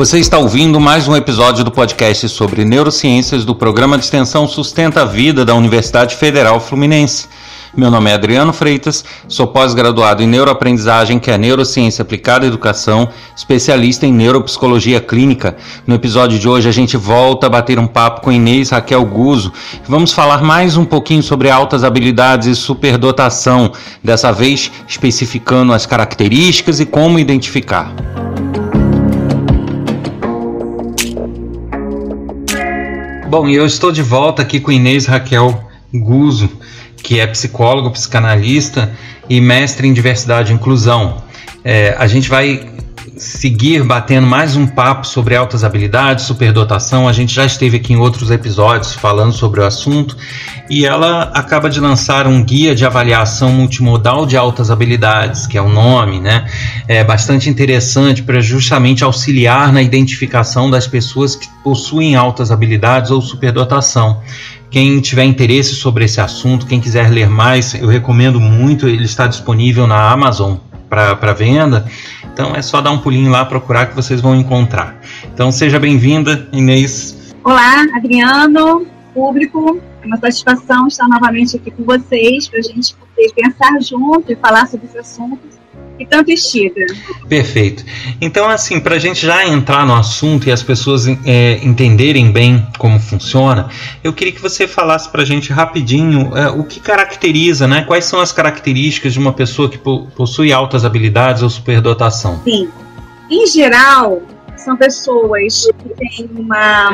Você está ouvindo mais um episódio do podcast sobre neurociências do programa de extensão Sustenta a Vida da Universidade Federal Fluminense. Meu nome é Adriano Freitas, sou pós-graduado em neuroaprendizagem, que é neurociência aplicada à educação, especialista em neuropsicologia clínica. No episódio de hoje a gente volta a bater um papo com Inês Raquel Guzo. Vamos falar mais um pouquinho sobre altas habilidades e superdotação, dessa vez especificando as características e como identificar. Bom, e eu estou de volta aqui com Inês Raquel Guzo, que é psicóloga, psicanalista e mestre em diversidade e inclusão. É, a gente vai seguir batendo mais um papo sobre altas habilidades, superdotação. A gente já esteve aqui em outros episódios falando sobre o assunto e ela acaba de lançar um guia de avaliação multimodal de altas habilidades, que é o nome, né? É bastante interessante para justamente auxiliar na identificação das pessoas que possuem altas habilidades ou superdotação. Quem tiver interesse sobre esse assunto, quem quiser ler mais, eu recomendo muito. Ele está disponível na Amazon para venda. Então é só dar um pulinho lá, procurar que vocês vão encontrar. Então seja bem-vinda, Inês. Olá, Adriano, público. É uma satisfação estar novamente aqui com vocês para a gente poder pensar junto e falar sobre esse assunto e tanto estiga. Perfeito. Então, assim, para a gente já entrar no assunto e as pessoas é, entenderem bem como funciona, eu queria que você falasse para a gente rapidinho é, o que caracteriza, né? Quais são as características de uma pessoa que possui altas habilidades ou superdotação? Sim. Em geral, são pessoas que têm uma,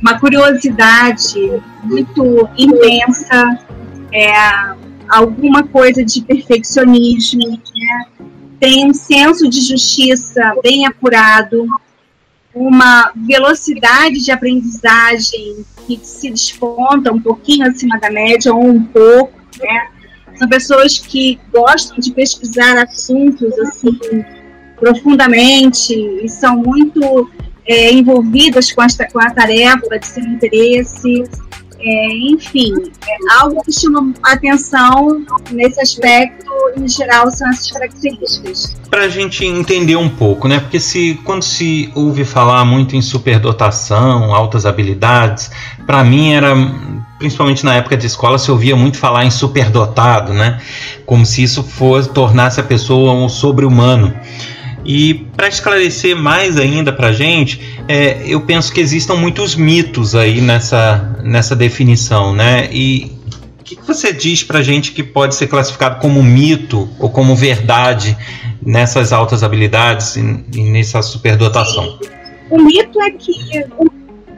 uma curiosidade muito intensa, é, alguma coisa de perfeccionismo, né? Tem um senso de justiça bem apurado, uma velocidade de aprendizagem que se desponta um pouquinho acima da média ou um pouco, né? São pessoas que gostam de pesquisar assuntos assim profundamente e são muito é, envolvidas com, esta, com a tarefa de seu interesse. É, enfim, é algo que chama atenção nesse aspecto, em geral, são essas características. Para a gente entender um pouco, né? Porque se quando se ouve falar muito em superdotação, altas habilidades, para mim era principalmente na época de escola, se ouvia muito falar em superdotado, né? Como se isso fosse tornasse a pessoa um sobre-humano. E para esclarecer mais ainda para a gente, é, eu penso que existam muitos mitos aí nessa, nessa definição, né? E o que, que você diz para a gente que pode ser classificado como mito ou como verdade nessas altas habilidades e, e nessa superdotação? O mito é que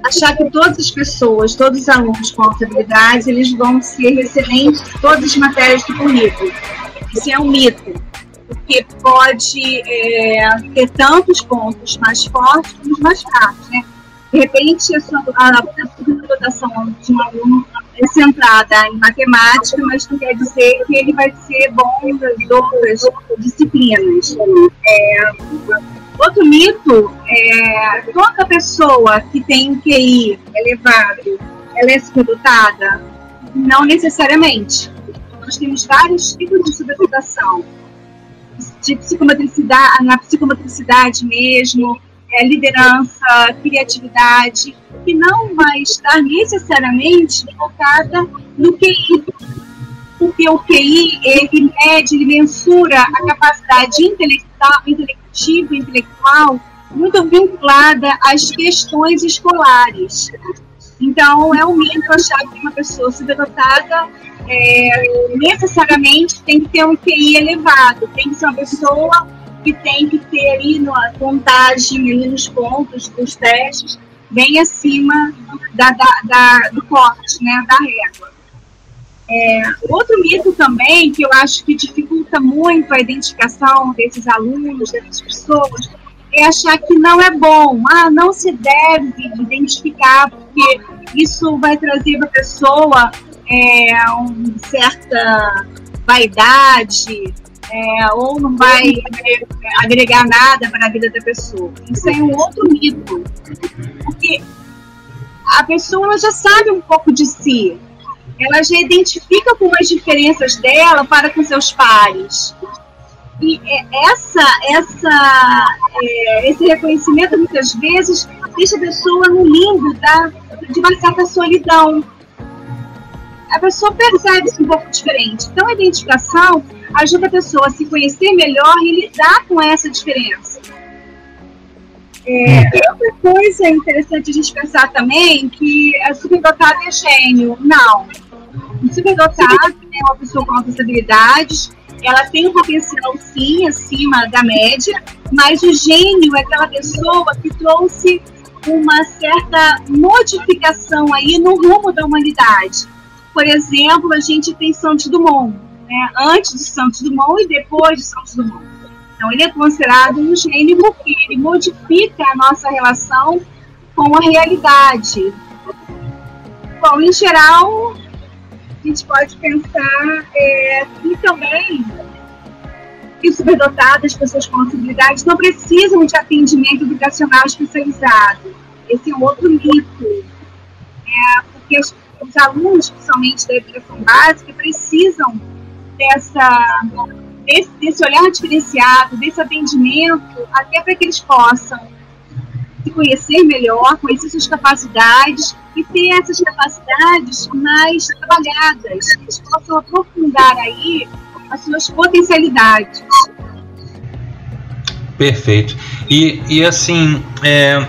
achar que todas as pessoas, todos os alunos com altas habilidades, eles vão ser excelentes em todas as matérias do currículo. Isso é um mito porque pode é, ter tantos pontos mais fortes como mais fracos, né? De repente, a, sua, dotação de um aluno é centrada em matemática, mas não quer dizer que ele vai ser bom nas outras disciplinas. É, outro mito é toda pessoa que tem um QI elevado, ela é superdotada? Não necessariamente. Nós temos vários tipos de superdotação de psicomotricidade, na psicomotricidade mesmo, é, liderança, criatividade, que não vai estar necessariamente focada no QI. Porque o QI, ele mede, ele mensura a capacidade intelectual, intelectiva, intelectual, muito vinculada às questões escolares. Então, é um mito achar que uma pessoa superdotada é, necessariamente tem que ter um QI elevado, tem que ser uma pessoa que tem que ter ali na contagem, ali nos pontos dos testes, bem acima da, da, da do corte, né, da régua. É, outro mito também, que eu acho que dificulta muito a identificação desses alunos, dessas pessoas, é achar que não é bom, ah, não se deve identificar, porque isso vai trazer para a pessoa é, uma certa vaidade, é, ou não vai agregar nada para a vida da pessoa. Isso é um outro mito. Porque a pessoa já sabe um pouco de si, ela já identifica com as diferenças dela para com seus pares. E é, essa, essa, é, esse reconhecimento, muitas vezes, deixa a pessoa no limbo da, de uma certa solidão. A pessoa percebe-se um pouco diferente. Então, a identificação ajuda a pessoa a se conhecer melhor e lidar com essa diferença. É, outra coisa interessante a gente pensar também que a superdotado é gênio. Não. O superdotado é uma pessoa com altas habilidades, ela tem um potencial sim acima da média, mas o gênio é aquela pessoa que trouxe uma certa modificação aí no rumo da humanidade. Por exemplo, a gente tem Santos Dumont, né? antes de Santos Dumont e depois de Santos Dumont. Então, ele é considerado um gênio porque ele modifica a nossa relação com a realidade. Bom, em geral, a gente pode pensar é, que também que superdotadas, pessoas com acessibilidade, não precisam de atendimento educacional especializado. Esse é um outro mito. É, porque os, os alunos, principalmente da educação básica, precisam dessa desse, desse olhar diferenciado, desse atendimento, até para que eles possam se conhecer melhor, conhecer suas capacidades e ter essas capacidades mais trabalhadas, que eles possam aprofundar aí as suas potencialidades. Perfeito. E, e assim, é,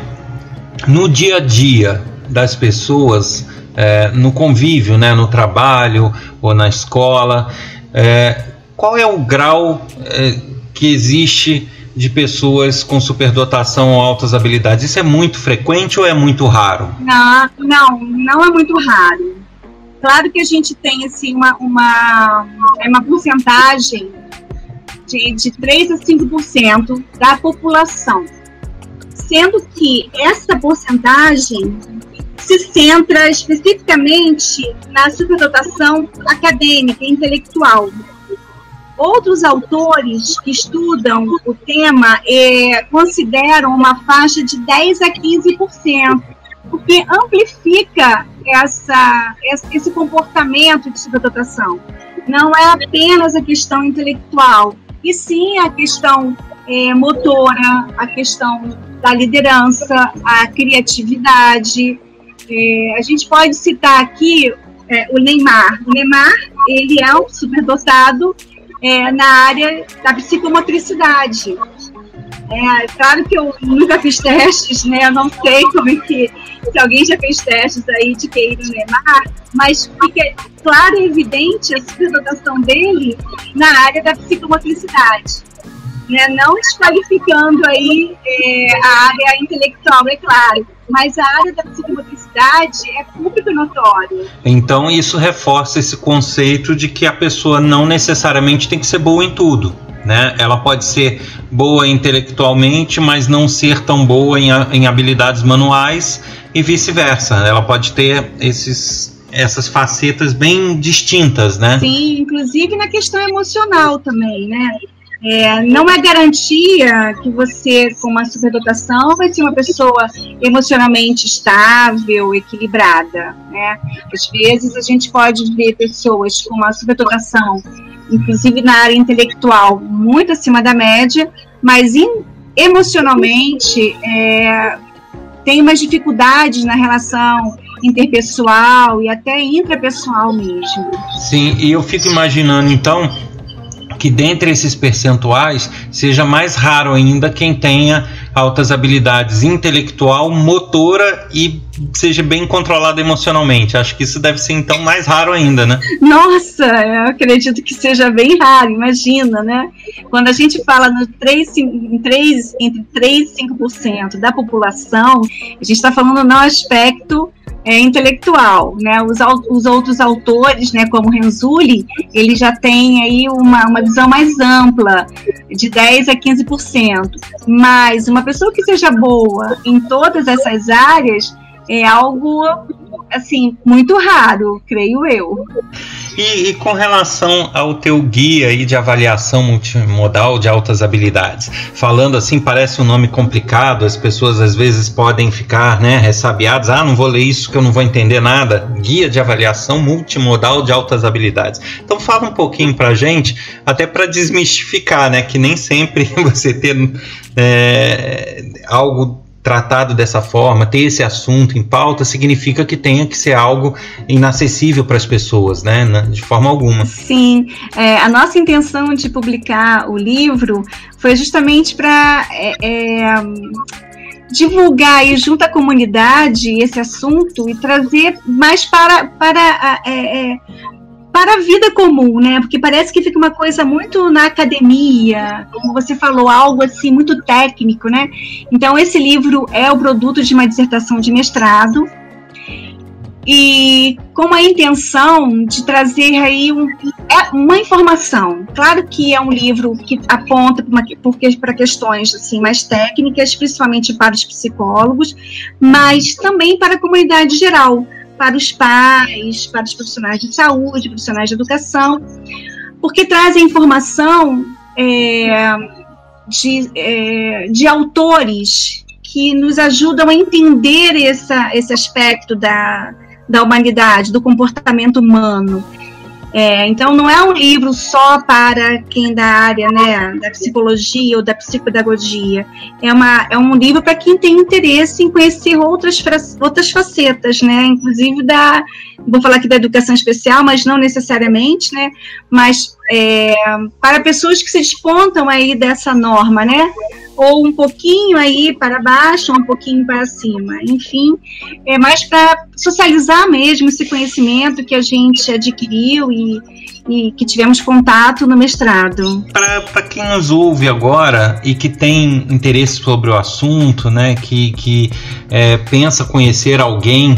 no dia a dia das pessoas, é, no convívio, né, no trabalho ou na escola, é, qual é o grau é, que existe de pessoas com superdotação ou altas habilidades? Isso é muito frequente ou é muito raro? Não, não, não é muito raro. Claro que a gente tem assim, uma, uma, é uma porcentagem de, de 3 a 5% da população. Sendo que essa porcentagem se centra especificamente na superdotação acadêmica e intelectual. Outros autores que estudam o tema é, consideram uma faixa de 10 a 15%, porque amplifica essa, esse comportamento de superdotação. Não é apenas a questão intelectual, e sim a questão é, motora, a questão da liderança, a criatividade. É, a gente pode citar aqui é, o Neymar. O Neymar ele é um superdotado é, na área da psicomotricidade. É, claro que eu nunca fiz testes, né? Eu não sei como é que se alguém já fez testes aí de QI no Neymar, mas fica claro e evidente a superdotação dele na área da psicomotricidade. Né? Não desqualificando aí é, a área intelectual, é claro, mas a área da psicomotricidade é público notório. Então isso reforça esse conceito de que a pessoa não necessariamente tem que ser boa em tudo. Né? Ela pode ser boa intelectualmente, mas não ser tão boa em, em habilidades manuais e vice-versa. Ela pode ter esses, essas facetas bem distintas, né? Sim, inclusive na questão emocional também, né? É, não é garantia que você, com uma superdotação, vai ser uma pessoa emocionalmente estável, equilibrada. Né? Às vezes a gente pode ver pessoas com uma superdotação, inclusive na área intelectual, muito acima da média, mas in, emocionalmente é, tem umas dificuldades na relação interpessoal e até intrapessoal mesmo. Sim, e eu fico imaginando então que dentre esses percentuais seja mais raro ainda quem tenha altas habilidades intelectual, motora e seja bem controlado emocionalmente. Acho que isso deve ser então mais raro ainda, né? Nossa, eu acredito que seja bem raro, imagina, né? Quando a gente fala no 3, 3, entre 3 e 5% da população, a gente está falando no aspecto é, intelectual, né? Os, os outros autores, né, como Renzulli, ele já tem aí uma, uma visão mais ampla, de 10 a 15%. Mas uma pessoa que seja boa em todas essas áreas, é algo assim muito raro, creio eu. E, e, com relação ao teu guia aí de avaliação multimodal de altas habilidades, falando assim parece um nome complicado, as pessoas às vezes podem ficar, né, ressabiadas, ah, não vou ler isso que eu não vou entender nada. Guia de avaliação multimodal de altas habilidades. Então fala um pouquinho para gente, até para desmistificar, né, que nem sempre você ter é, algo tratado dessa forma, ter esse assunto em pauta, significa que tenha que ser algo inacessível para as pessoas, né? De forma alguma. Sim, é, a nossa intenção de publicar o livro foi justamente para é, é, divulgar e junto à comunidade esse assunto e trazer mais para, para é, é, para a vida comum, né? Porque parece que fica uma coisa muito na academia, como você falou, algo assim muito técnico, né? Então esse livro é o produto de uma dissertação de mestrado e com a intenção de trazer aí um, é uma informação. Claro que é um livro que aponta para questões assim mais técnicas, principalmente para os psicólogos, mas também para a comunidade geral para os pais, para os profissionais de saúde, profissionais de educação, porque trazem informação é, de, é, de autores que nos ajudam a entender essa, esse aspecto da, da humanidade, do comportamento humano. É, então, não é um livro só para quem da área né, da psicologia ou da psicopedagogia. É, uma, é um livro para quem tem interesse em conhecer outras, outras facetas, né? inclusive da. Vou falar aqui da educação especial, mas não necessariamente, né? Mas é, para pessoas que se despontam aí dessa norma, né? Ou um pouquinho aí para baixo, um pouquinho para cima. Enfim, é mais para socializar mesmo esse conhecimento que a gente adquiriu e, e que tivemos contato no mestrado. Para quem nos ouve agora e que tem interesse sobre o assunto, né, que, que é, pensa conhecer alguém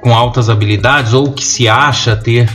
com altas habilidades ou que se acha ter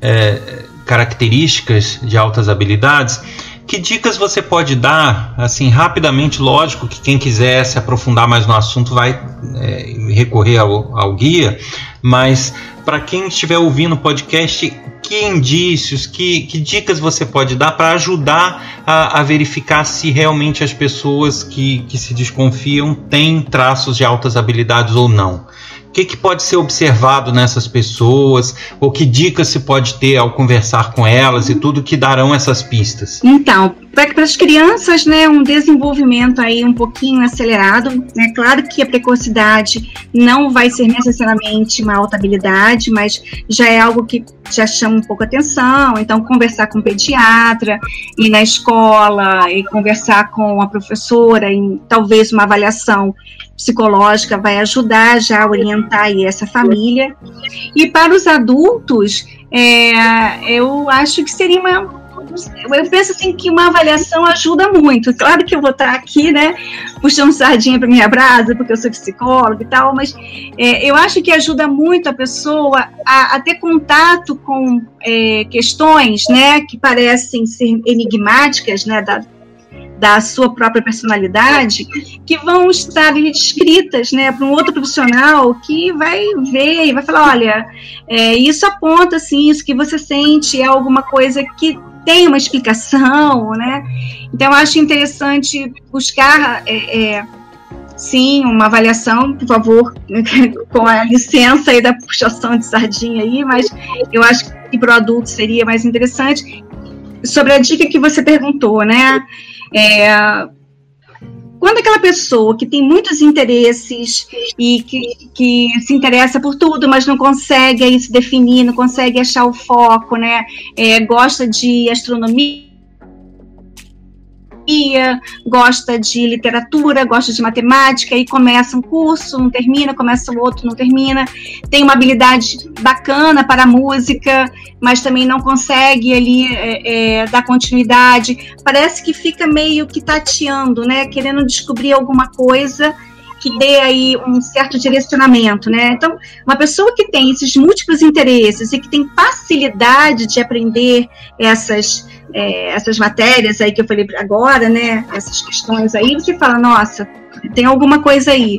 é, características de altas habilidades, que dicas você pode dar, assim, rapidamente? Lógico que quem quiser se aprofundar mais no assunto vai é, recorrer ao, ao guia, mas para quem estiver ouvindo o podcast, que indícios, que, que dicas você pode dar para ajudar a, a, verificar se realmente as pessoas que, que se desconfiam têm traços de altas habilidades ou não? O que, que pode ser observado nessas pessoas? Ou que dicas se pode ter ao conversar com elas e tudo que darão essas pistas? Então, para as crianças, né, um desenvolvimento aí um pouquinho acelerado. Né? claro que a precocidade não vai ser necessariamente uma alta habilidade, mas já é algo que já chama um pouco atenção. Então, conversar com o pediatra, ir na escola e conversar com a professora, em talvez uma avaliação psicológica vai ajudar já a orientar essa família. E para os adultos, é, eu acho que seria uma. Eu penso assim que uma avaliação ajuda muito. Claro que eu vou estar aqui, né, puxando sardinha para minha brasa, porque eu sou psicóloga e tal, mas é, eu acho que ajuda muito a pessoa a, a ter contato com é, questões, né, que parecem ser enigmáticas, né, da, da sua própria personalidade que vão estar descritas né, para um outro profissional que vai ver e vai falar, olha, é, isso aponta assim, isso que você sente é alguma coisa que tem uma explicação, né? Então, acho interessante buscar, é, é, sim, uma avaliação, por favor, com a licença aí da puxação de sardinha aí, mas eu acho que para o adulto seria mais interessante. Sobre a dica que você perguntou, né? É, quando aquela pessoa que tem muitos interesses e que, que se interessa por tudo, mas não consegue aí se definir, não consegue achar o foco, né? É, gosta de astronomia gosta de literatura, gosta de matemática, e começa um curso, não termina, começa o outro, não termina. Tem uma habilidade bacana para a música, mas também não consegue ali é, é, dar continuidade. Parece que fica meio que tateando, né? Querendo descobrir alguma coisa que dê aí um certo direcionamento, né? Então, uma pessoa que tem esses múltiplos interesses e que tem facilidade de aprender essas é, essas matérias aí que eu falei agora, né? Essas questões aí, você fala, nossa, tem alguma coisa aí.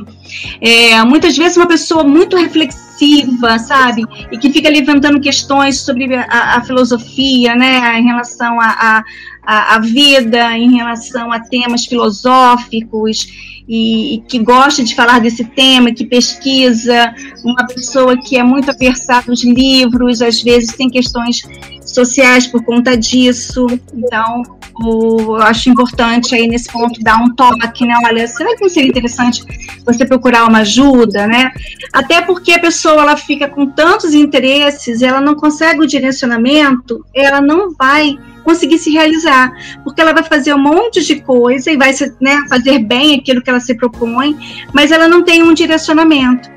É, muitas vezes uma pessoa muito reflexiva, sabe? E que fica levantando questões sobre a, a filosofia, né? Em relação à vida, em relação a temas filosóficos e, e, que gosta de falar desse tema, que pesquisa, uma pessoa que é muito aversada aos livros, às vezes tem questões sociais por conta disso. Então, o, eu acho importante aí nesse ponto dar um toque, né? Olha, será que não seria interessante você procurar uma ajuda, né? Até porque a pessoa ela fica com tantos interesses, ela não consegue o direcionamento, ela não vai conseguir se realizar, porque ela vai fazer um monte de coisa e vai né, fazer bem aquilo que ela se propõe, mas ela não tem um direcionamento.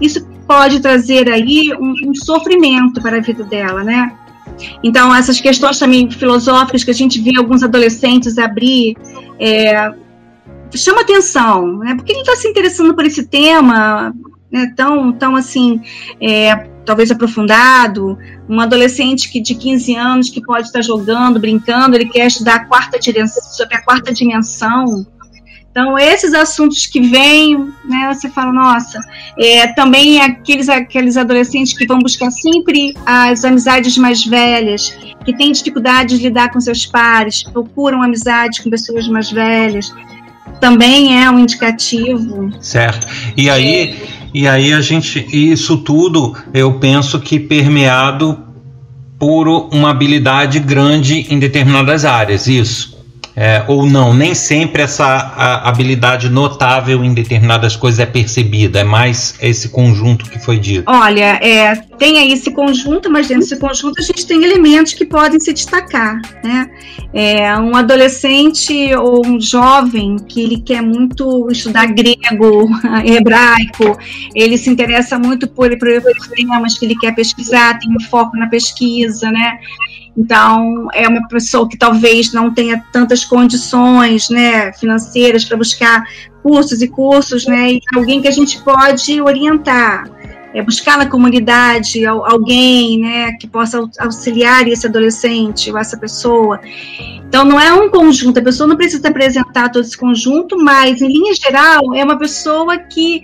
Isso pode trazer aí um, um sofrimento para a vida dela, né? Então, essas questões também filosóficas que a gente vê alguns adolescentes abrir, é, chama atenção, né? Por que ele está se interessando por esse tema né, tão, tão assim, é, talvez aprofundado? Um adolescente que de 15 anos que pode estar jogando, brincando, ele quer estudar a quarta dimensão, sobre a quarta dimensão, então, esses assuntos que vêm, né, você fala, nossa, é, também aqueles, aqueles adolescentes que vão buscar sempre as amizades mais velhas, que têm dificuldade de lidar com seus pares, procuram amizade com pessoas mais velhas, também é um indicativo. Certo. E aí, e aí a gente, isso tudo, eu penso que permeado por uma habilidade grande em determinadas áreas, isso. É, ou não, nem sempre essa habilidade notável em determinadas coisas é percebida, é mais esse conjunto que foi dito. Olha, é, tem aí esse conjunto, mas dentro desse conjunto a gente tem elementos que podem se destacar. Né? É, um adolescente ou um jovem que ele quer muito estudar grego, hebraico, ele se interessa muito por, por, temas que ele quer pesquisar, tem um foco na pesquisa, né? Então, é uma pessoa que talvez não tenha tantas condições né, financeiras para buscar cursos e cursos, né, e alguém que a gente pode orientar. É buscar na comunidade alguém né, que possa auxiliar esse adolescente ou essa pessoa. Então, não é um conjunto, a pessoa não precisa apresentar todo esse conjunto, mas, em linha geral, é uma pessoa que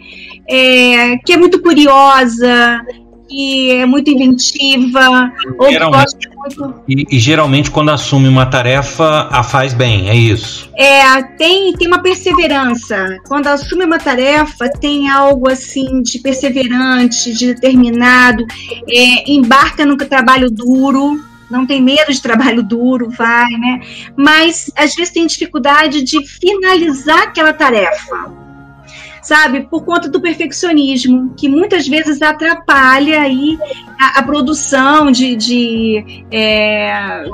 é, que é muito curiosa, que é muito inventiva, ou que gosta muito. E, e, geralmente, quando assume uma tarefa, a faz bem, é isso? É, tem, tem uma perseverança. Quando assume uma tarefa, tem algo assim de perseverante, de determinado, é, embarca no trabalho duro, não tem medo de trabalho duro, vai, né? Mas às vezes tem dificuldade de finalizar aquela tarefa sabe? Por conta do perfeccionismo, que muitas vezes atrapalha aí a, a produção de, de, é,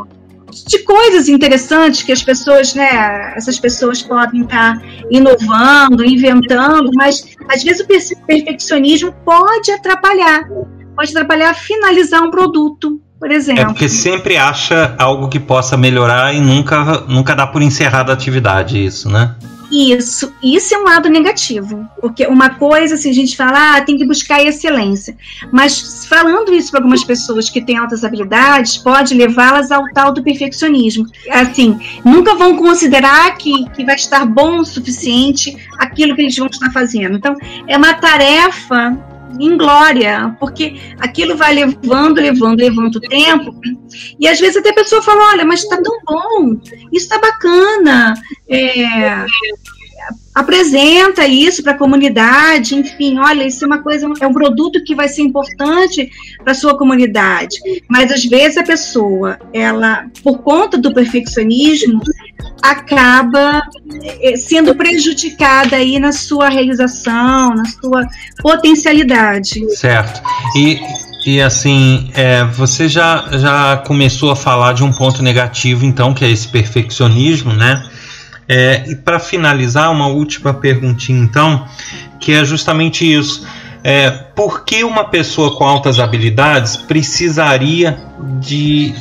de coisas interessantes que as pessoas, né? Essas pessoas podem estar inovando, inventando, mas às vezes o perfeccionismo pode atrapalhar, pode atrapalhar finalizar um produto, por exemplo. É porque sempre acha algo que possa melhorar e nunca, nunca dá por encerrada a atividade, isso, né? Isso, isso é um lado negativo, porque uma coisa, assim, a gente fala, ah, tem que buscar excelência, mas falando isso para algumas pessoas que têm altas habilidades, pode levá-las ao tal do perfeccionismo. Assim, nunca vão considerar que, que vai estar bom o suficiente aquilo que eles vão estar fazendo. Então, é uma tarefa em glória, porque aquilo vai levando, levando, levando o tempo, e às vezes até a pessoa fala, olha, mas está tão bom, isso está bacana, é, apresenta isso para a comunidade, enfim, olha, isso é uma coisa, é um produto que vai ser importante para a sua comunidade. Mas às vezes a pessoa, ela, por conta do perfeccionismo, acaba eh, sendo prejudicada aí na sua realização, na sua potencialidade. Certo. E e assim, é, você já, já começou a falar de um ponto negativo, então, que é esse perfeccionismo, né? É, e para finalizar, uma última perguntinha, então, que é justamente isso. É, por que uma pessoa com altas habilidades precisaria de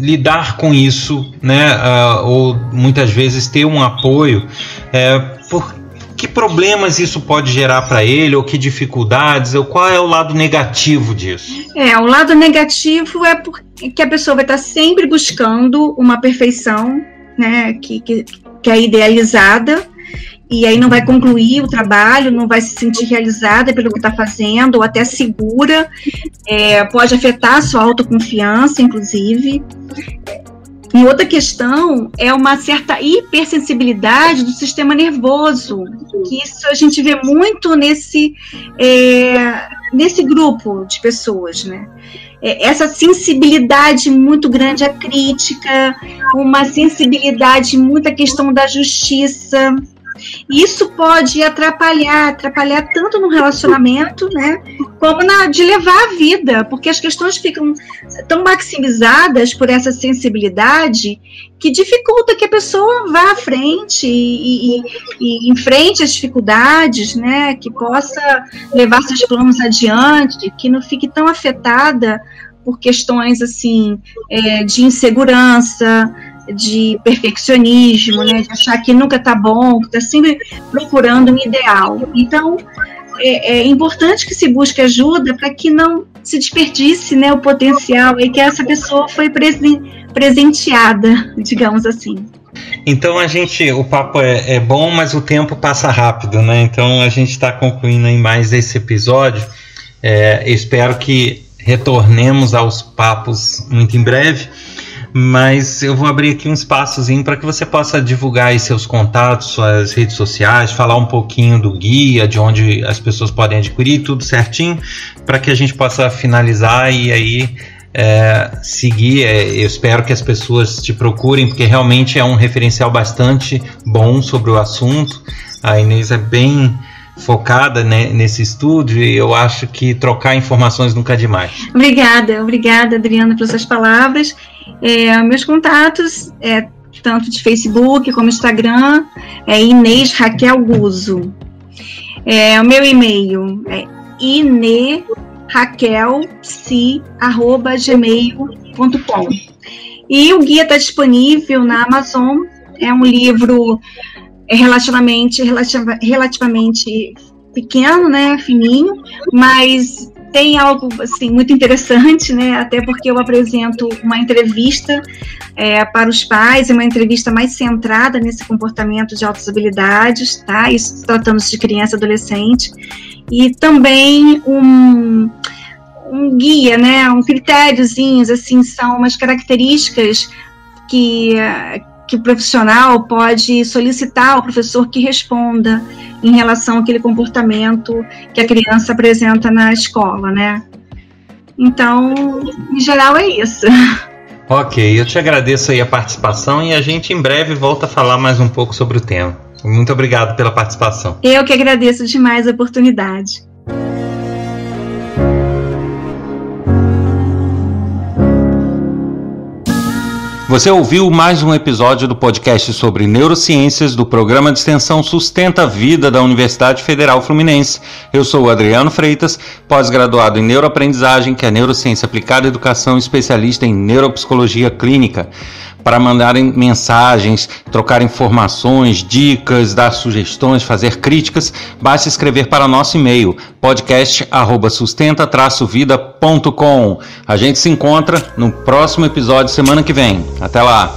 lidar com isso, né? Uh, ou muitas vezes ter um apoio? É, por que problemas isso pode gerar para ele, ou que dificuldades, ou qual é o lado negativo disso? É, o lado negativo é porque a pessoa vai estar sempre buscando uma perfeição, né, que, que, que é idealizada e aí não vai concluir o trabalho, não vai se sentir realizada pelo que está fazendo, ou até segura, é, pode afetar a sua autoconfiança, inclusive. E outra questão é uma certa hipersensibilidade do sistema nervoso, que isso a gente vê muito nesse, é, nesse grupo de pessoas, né? É, essa sensibilidade muito grande à crítica, uma sensibilidade muito à questão da justiça, isso pode atrapalhar, atrapalhar tanto no relacionamento, né, como na de levar a vida, porque as questões ficam tão maximizadas por essa sensibilidade que dificulta que a pessoa vá à frente e, e, e enfrente as dificuldades, né, que possa levar seus planos adiante, que não fique tão afetada por questões assim é, de insegurança, de perfeccionismo, né, de achar que nunca está bom, que está sempre procurando um ideal. Então, é, é, importante que se busque ajuda para que não se desperdice né, o potencial e que essa pessoa foi presen presenteada, digamos assim. Então a gente, o papo é, é, bom, mas o tempo passa rápido, né? Então a gente está concluindo em mais esse episódio. É, espero que retornemos aos papos muito em breve mas eu vou abrir aqui um espaçozinho para que você possa divulgar seus contatos, suas redes sociais, falar um pouquinho do guia, de onde as pessoas podem adquirir, tudo certinho, para que a gente possa finalizar e aí é, seguir. É, eu espero que as pessoas te procurem, porque realmente é um referencial bastante bom sobre o assunto. A Inês é bem focada né, nesse estudo e eu acho que trocar informações nunca é demais. Obrigada, obrigada, Adriana, pelas suas palavras. É, meus contatos é tanto de Facebook como Instagram, é Inês Raquel Guzo. É, o meu e-mail é ineraquelpsi.gmail.com E o guia está disponível na Amazon. É um livro relativamente, relativamente pequeno, né, fininho, mas tem algo assim muito interessante, né? Até porque eu apresento uma entrevista é, para os pais, é uma entrevista mais centrada nesse comportamento de altas habilidades, tá? Isso tratando-se de criança adolescente. E também um, um guia, né? Um critériozinhos, assim, são umas características que que o profissional pode solicitar ao professor que responda em relação àquele comportamento que a criança apresenta na escola, né? Então, em geral é isso. Ok, eu te agradeço aí a participação e a gente em breve volta a falar mais um pouco sobre o tema. Muito obrigado pela participação. Eu que agradeço demais a oportunidade. Você ouviu mais um episódio do podcast sobre neurociências do programa de extensão Sustenta a Vida da Universidade Federal Fluminense. Eu sou Adriano Freitas, pós-graduado em neuroaprendizagem, que é neurociência aplicada à educação, especialista em neuropsicologia clínica para mandarem mensagens, trocar informações, dicas, dar sugestões, fazer críticas, basta escrever para nosso e-mail podcast@sustenta-vida.com. A gente se encontra no próximo episódio semana que vem. Até lá.